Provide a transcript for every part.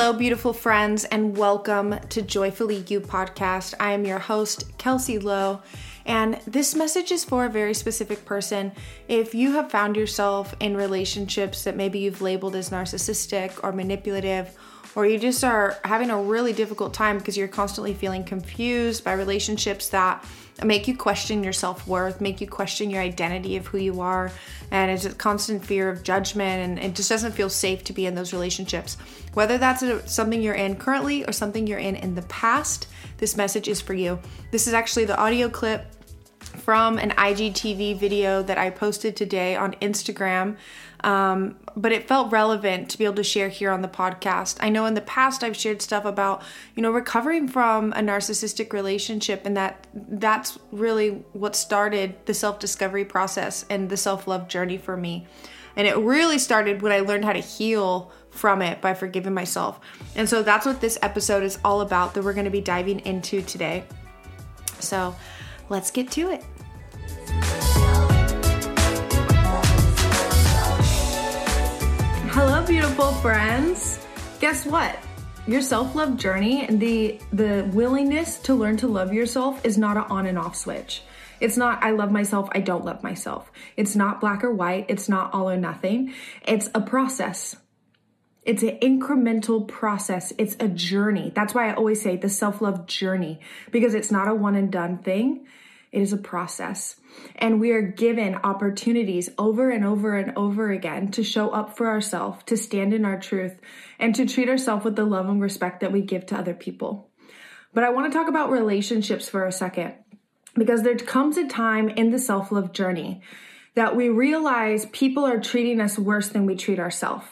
Hello, beautiful friends, and welcome to Joyfully You podcast. I am your host, Kelsey Lowe, and this message is for a very specific person. If you have found yourself in relationships that maybe you've labeled as narcissistic or manipulative, or you just are having a really difficult time because you're constantly feeling confused by relationships that make you question your self worth, make you question your identity of who you are, and it's a constant fear of judgment, and it just doesn't feel safe to be in those relationships. Whether that's something you're in currently or something you're in in the past, this message is for you. This is actually the audio clip from an IGTV video that I posted today on Instagram. Um, but it felt relevant to be able to share here on the podcast. I know in the past I've shared stuff about, you know, recovering from a narcissistic relationship and that that's really what started the self-discovery process and the self-love journey for me. And it really started when I learned how to heal from it by forgiving myself. And so that's what this episode is all about that we're going to be diving into today. So, let's get to it. Beautiful friends. Guess what? Your self-love journey and the the willingness to learn to love yourself is not an on and off switch. It's not I love myself, I don't love myself. It's not black or white, it's not all or nothing. It's a process. It's an incremental process. It's a journey. That's why I always say the self-love journey because it's not a one and done thing. It is a process. And we are given opportunities over and over and over again to show up for ourselves, to stand in our truth, and to treat ourselves with the love and respect that we give to other people. But I want to talk about relationships for a second because there comes a time in the self love journey that we realize people are treating us worse than we treat ourselves.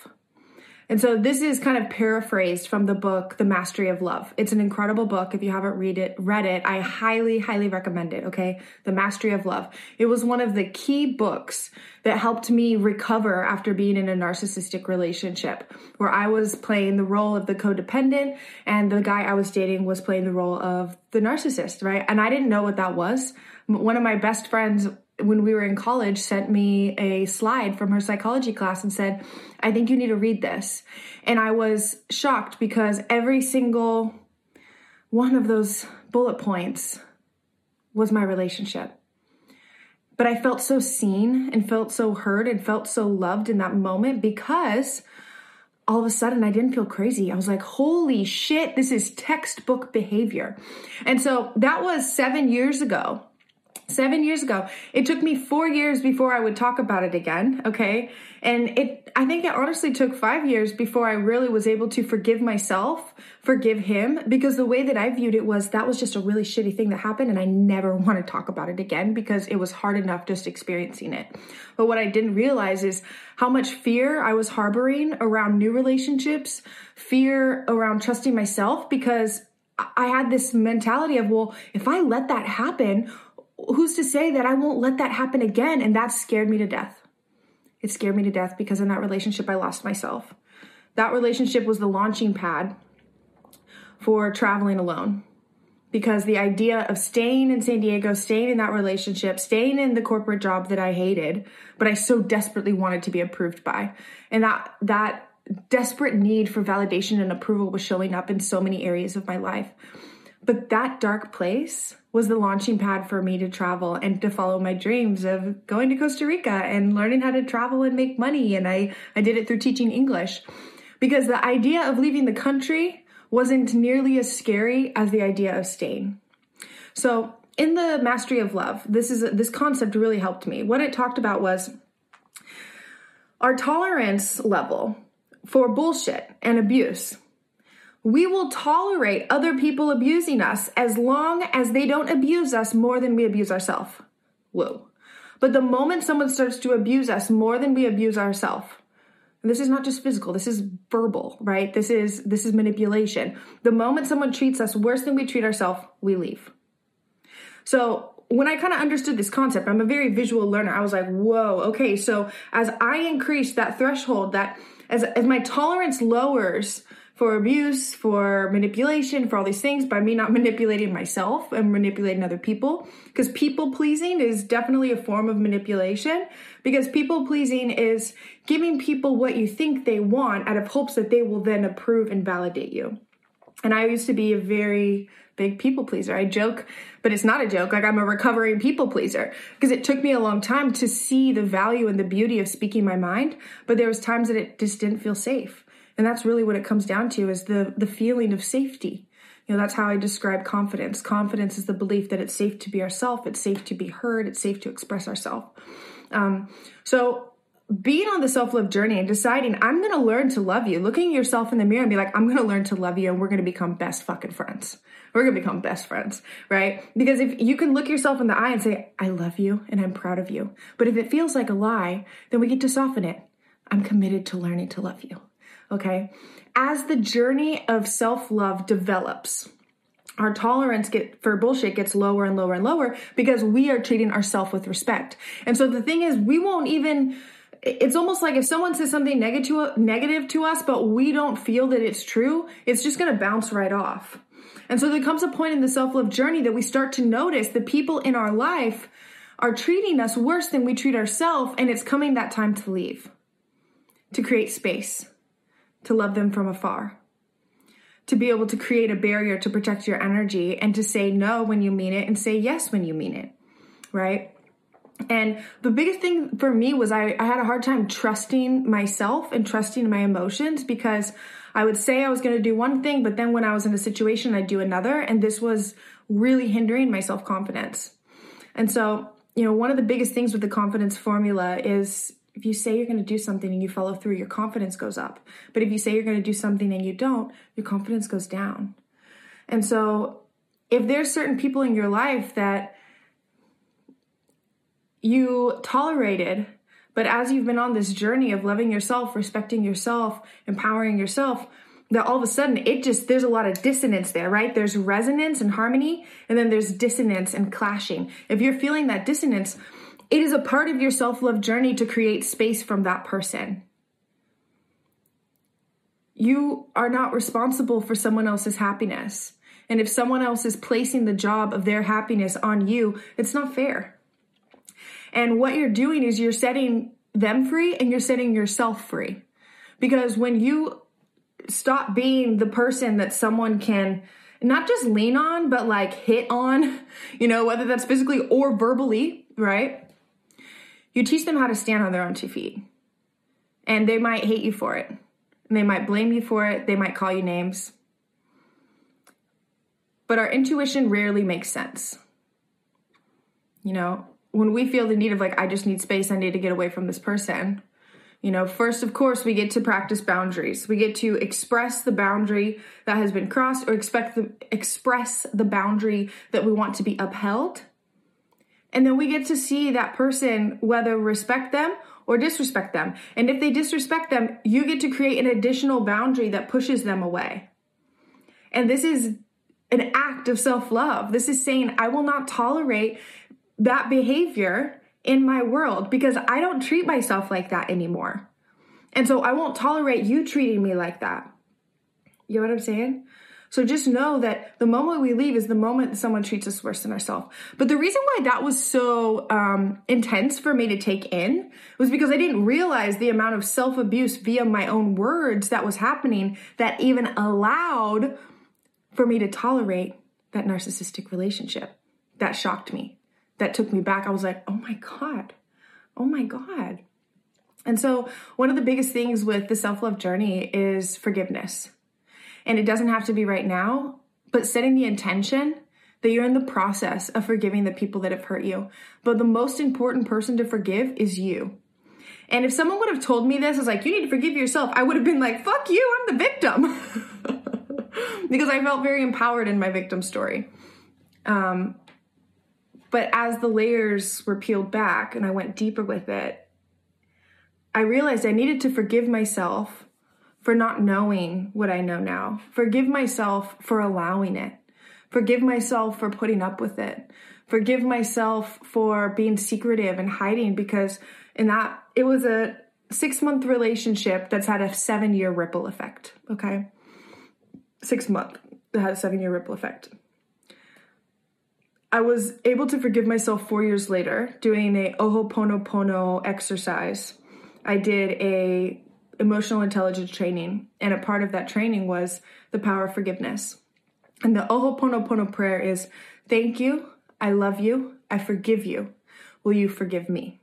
And so this is kind of paraphrased from the book The Mastery of Love. It's an incredible book. If you haven't read it, read it, I highly highly recommend it, okay? The Mastery of Love. It was one of the key books that helped me recover after being in a narcissistic relationship where I was playing the role of the codependent and the guy I was dating was playing the role of the narcissist, right? And I didn't know what that was. One of my best friends when we were in college sent me a slide from her psychology class and said, I think you need to read this. And I was shocked because every single one of those bullet points was my relationship. But I felt so seen and felt so heard and felt so loved in that moment because all of a sudden I didn't feel crazy. I was like, holy shit, this is textbook behavior. And so that was seven years ago seven years ago. It took me four years before I would talk about it again. Okay. And it, I think it honestly took five years before I really was able to forgive myself, forgive him, because the way that I viewed it was that was just a really shitty thing that happened. And I never want to talk about it again because it was hard enough just experiencing it. But what I didn't realize is how much fear I was harboring around new relationships, fear around trusting myself because I had this mentality of, well, if I let that happen, who's to say that I won't let that happen again? And that scared me to death. It scared me to death because in that relationship, I lost myself. That relationship was the launching pad for traveling alone because the idea of staying in San Diego, staying in that relationship, staying in the corporate job that I hated, but I so desperately wanted to be approved by. And that, that desperate need for validation and approval was showing up in so many areas of my life. But that dark place was the launching pad for me to travel and to follow my dreams of going to Costa Rica and learning how to travel and make money. And I, I did it through teaching English because the idea of leaving the country wasn't nearly as scary as the idea of staying. So in the mastery of love, this is this concept really helped me. What it talked about was our tolerance level for bullshit and abuse we will tolerate other people abusing us as long as they don't abuse us more than we abuse ourselves. Whoa. But the moment someone starts to abuse us more than we abuse ourselves, this is not just physical, this is verbal, right? This is this is manipulation. The moment someone treats us worse than we treat ourselves, we leave. So when I kind of understood this concept, I'm a very visual learner. I was like, whoa, okay. So as I increase that threshold, that as, as my tolerance lowers for abuse, for manipulation, for all these things by me not manipulating myself and manipulating other people. Because people pleasing is definitely a form of manipulation because people pleasing is giving people what you think they want out of hopes that they will then approve and validate you. And I used to be a very big people pleaser. I joke, but it's not a joke. Like I'm a recovering people pleaser because it took me a long time to see the value and the beauty of speaking my mind, but there was times that it just didn't feel safe. And that's really what it comes down to is the the feeling of safety. You know, that's how I describe confidence. Confidence is the belief that it's safe to be ourselves, it's safe to be heard, it's safe to express ourselves. Um, so being on the self love journey and deciding I'm going to learn to love you, looking yourself in the mirror and be like, I'm going to learn to love you, and we're going to become best fucking friends. We're going to become best friends, right? Because if you can look yourself in the eye and say, I love you and I'm proud of you, but if it feels like a lie, then we get to soften it. I'm committed to learning to love you okay? As the journey of self love develops, our tolerance get for bullshit gets lower and lower and lower because we are treating ourselves with respect. And so the thing is, we won't even it's almost like if someone says something negative negative to us but we don't feel that it's true it's just going to bounce right off and so there comes a point in the self-love journey that we start to notice the people in our life are treating us worse than we treat ourselves and it's coming that time to leave to create space to love them from afar, to be able to create a barrier to protect your energy and to say no when you mean it and say yes when you mean it, right? And the biggest thing for me was I, I had a hard time trusting myself and trusting my emotions because I would say I was going to do one thing, but then when I was in a situation, I'd do another. And this was really hindering my self confidence. And so, you know, one of the biggest things with the confidence formula is if you say you're going to do something and you follow through, your confidence goes up. But if you say you're going to do something and you don't, your confidence goes down. And so, if there's certain people in your life that you tolerated, but as you've been on this journey of loving yourself, respecting yourself, empowering yourself, that all of a sudden it just there's a lot of dissonance there, right? There's resonance and harmony, and then there's dissonance and clashing. If you're feeling that dissonance, it is a part of your self love journey to create space from that person. You are not responsible for someone else's happiness. And if someone else is placing the job of their happiness on you, it's not fair. And what you're doing is you're setting them free and you're setting yourself free. Because when you stop being the person that someone can not just lean on, but like hit on, you know, whether that's physically or verbally, right? You teach them how to stand on their own two feet. And they might hate you for it. They might blame you for it. They might call you names. But our intuition rarely makes sense. You know, when we feel the need of, like, I just need space, I need to get away from this person. You know, first, of course, we get to practice boundaries. We get to express the boundary that has been crossed or expect the, express the boundary that we want to be upheld and then we get to see that person whether respect them or disrespect them. And if they disrespect them, you get to create an additional boundary that pushes them away. And this is an act of self love. This is saying, I will not tolerate that behavior in my world because I don't treat myself like that anymore. And so I won't tolerate you treating me like that. You know what I'm saying? So just know that the moment we leave is the moment someone treats us worse than ourselves. But the reason why that was so um, intense for me to take in was because I didn't realize the amount of self abuse via my own words that was happening that even allowed for me to tolerate that narcissistic relationship. That shocked me. That took me back. I was like, oh my God. Oh my God. And so, one of the biggest things with the self love journey is forgiveness and it doesn't have to be right now, but setting the intention that you're in the process of forgiving the people that have hurt you. But the most important person to forgive is you. And if someone would have told me this, I was like, you need to forgive yourself, I would have been like, fuck you, I'm the victim. because I felt very empowered in my victim story. Um, but as the layers were peeled back and I went deeper with it, I realized I needed to forgive myself for not knowing what I know now. Forgive myself for allowing it. Forgive myself for putting up with it. Forgive myself for being secretive and hiding because in that it was a 6 month relationship that's had a 7 year ripple effect, okay? six month that had a seven year ripple effect. I was able to forgive myself four years later doing a Ho'oponopono exercise. I did a emotional intelligence training, and a part of that training was the power of forgiveness. And the Ho'oponopono prayer is, "Thank you, I love you, I forgive you. Will you forgive me?"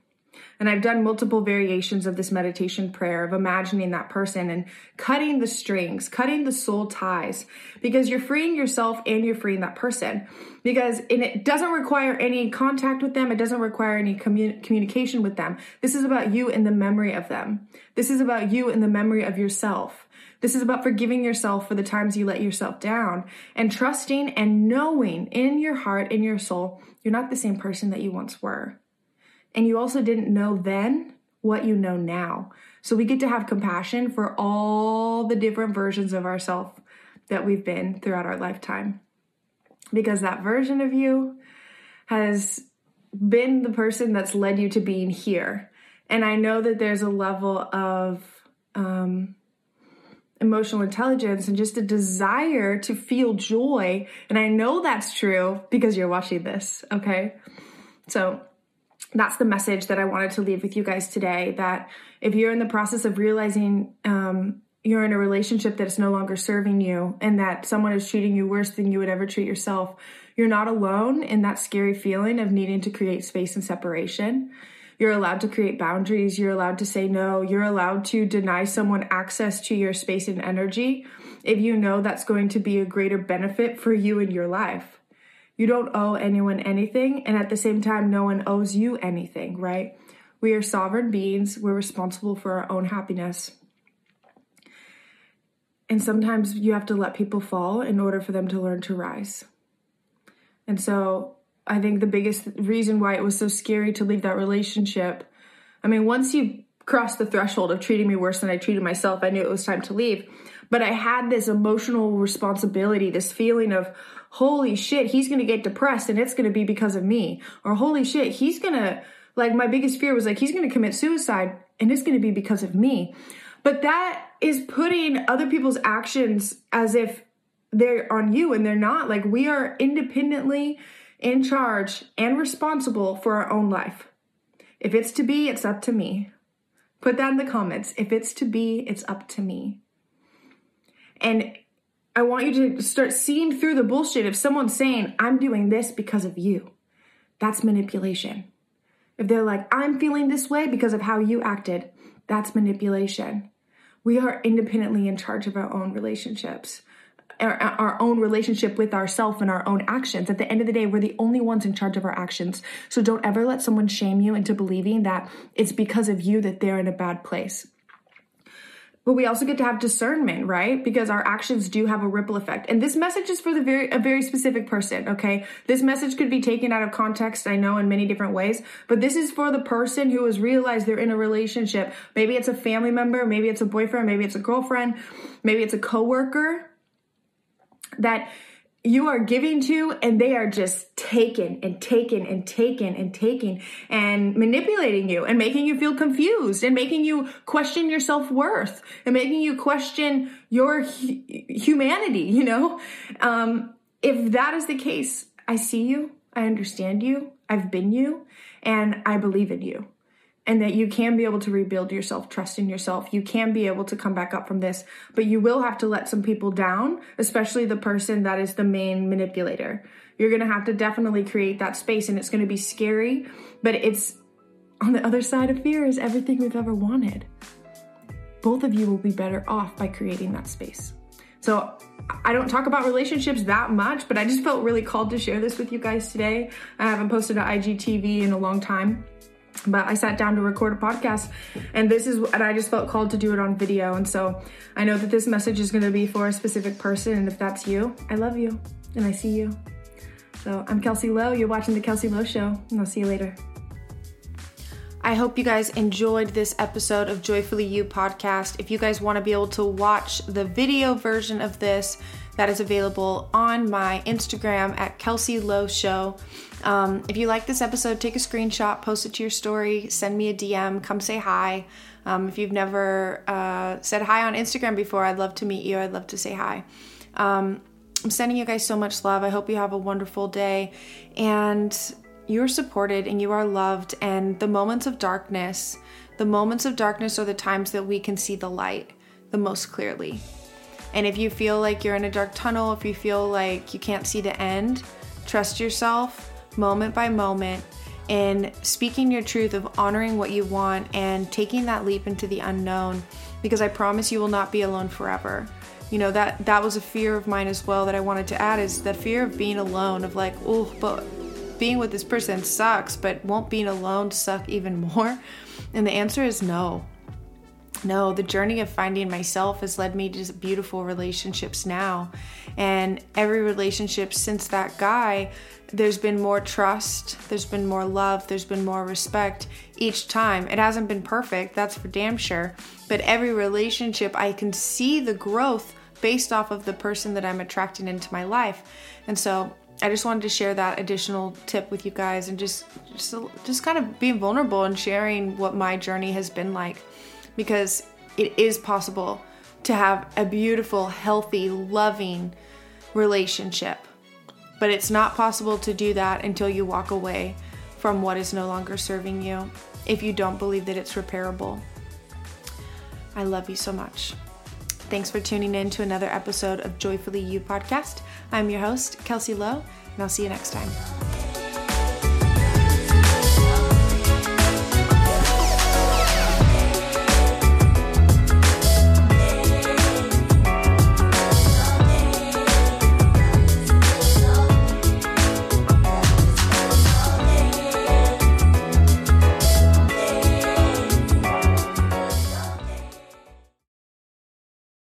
And I've done multiple variations of this meditation prayer of imagining that person and cutting the strings, cutting the soul ties, because you're freeing yourself and you're freeing that person. Because and it doesn't require any contact with them, it doesn't require any commun- communication with them. This is about you in the memory of them. This is about you in the memory of yourself. This is about forgiving yourself for the times you let yourself down and trusting and knowing in your heart, in your soul, you're not the same person that you once were. And you also didn't know then what you know now. So we get to have compassion for all the different versions of ourselves that we've been throughout our lifetime. Because that version of you has been the person that's led you to being here. And I know that there's a level of um, emotional intelligence and just a desire to feel joy. And I know that's true because you're watching this, okay? So that's the message that I wanted to leave with you guys today. That if you're in the process of realizing um, you're in a relationship that's no longer serving you and that someone is treating you worse than you would ever treat yourself, you're not alone in that scary feeling of needing to create space and separation. You're allowed to create boundaries. You're allowed to say no. You're allowed to deny someone access to your space and energy if you know that's going to be a greater benefit for you in your life. You don't owe anyone anything, and at the same time, no one owes you anything, right? We are sovereign beings, we're responsible for our own happiness. And sometimes you have to let people fall in order for them to learn to rise. And so I think the biggest reason why it was so scary to leave that relationship, I mean, once you crossed the threshold of treating me worse than I treated myself, I knew it was time to leave. But I had this emotional responsibility, this feeling of, holy shit, he's gonna get depressed and it's gonna be because of me. Or holy shit, he's gonna, like, my biggest fear was like, he's gonna commit suicide and it's gonna be because of me. But that is putting other people's actions as if they're on you and they're not. Like, we are independently in charge and responsible for our own life. If it's to be, it's up to me. Put that in the comments. If it's to be, it's up to me. And I want you to start seeing through the bullshit if someone's saying, I'm doing this because of you. That's manipulation. If they're like, I'm feeling this way because of how you acted, that's manipulation. We are independently in charge of our own relationships, our, our own relationship with ourselves and our own actions. At the end of the day, we're the only ones in charge of our actions. So don't ever let someone shame you into believing that it's because of you that they're in a bad place but we also get to have discernment, right? Because our actions do have a ripple effect. And this message is for the very a very specific person, okay? This message could be taken out of context, I know in many different ways, but this is for the person who has realized they're in a relationship. Maybe it's a family member, maybe it's a boyfriend, maybe it's a girlfriend, maybe it's a coworker that you are giving to and they are just taken and taken and taken and taking and manipulating you and making you feel confused and making you question your self-worth and making you question your hu- humanity you know? Um, if that is the case i see you. I understand you. I've been you. And i believe in you and that you can be able to rebuild yourself, trust in yourself. You can be able to come back up from this, but you will have to let some people down, especially the person that is the main manipulator. You're going to have to definitely create that space and it's going to be scary, but it's on the other side of fear is everything we've ever wanted. Both of you will be better off by creating that space. So I don't talk about relationships that much, but I just felt really called to share this with you guys today. I haven't posted an IGTV in a long time but I sat down to record a podcast and this is and I just felt called to do it on video. And so I know that this message is going to be for a specific person and if that's you I love you and I see you. So I'm Kelsey Lowe. You're watching the Kelsey Lowe show and I'll see you later. I hope you guys enjoyed this episode of Joyfully You podcast. If you guys want to be able to watch the video version of this that is available on my Instagram at Kelsey Lowe Show. Um, if you like this episode, take a screenshot, post it to your story, send me a DM, come say hi. Um, if you've never uh, said hi on Instagram before, I'd love to meet you. I'd love to say hi. Um, I'm sending you guys so much love. I hope you have a wonderful day and you're supported and you are loved. And the moments of darkness, the moments of darkness are the times that we can see the light the most clearly. And if you feel like you're in a dark tunnel, if you feel like you can't see the end, trust yourself moment by moment in speaking your truth of honoring what you want and taking that leap into the unknown because I promise you will not be alone forever. You know that that was a fear of mine as well that I wanted to add is the fear of being alone of like, "Oh, but being with this person sucks, but won't being alone suck even more?" And the answer is no. No, the journey of finding myself has led me to beautiful relationships now. And every relationship since that guy, there's been more trust, there's been more love, there's been more respect each time. It hasn't been perfect, that's for damn sure. But every relationship, I can see the growth based off of the person that I'm attracting into my life. And so I just wanted to share that additional tip with you guys and just just just kind of being vulnerable and sharing what my journey has been like because it is possible to have a beautiful, healthy, loving relationship. But it's not possible to do that until you walk away from what is no longer serving you if you don't believe that it's repairable. I love you so much. Thanks for tuning in to another episode of Joyfully You podcast. I'm your host, Kelsey Lowe, and I'll see you next time.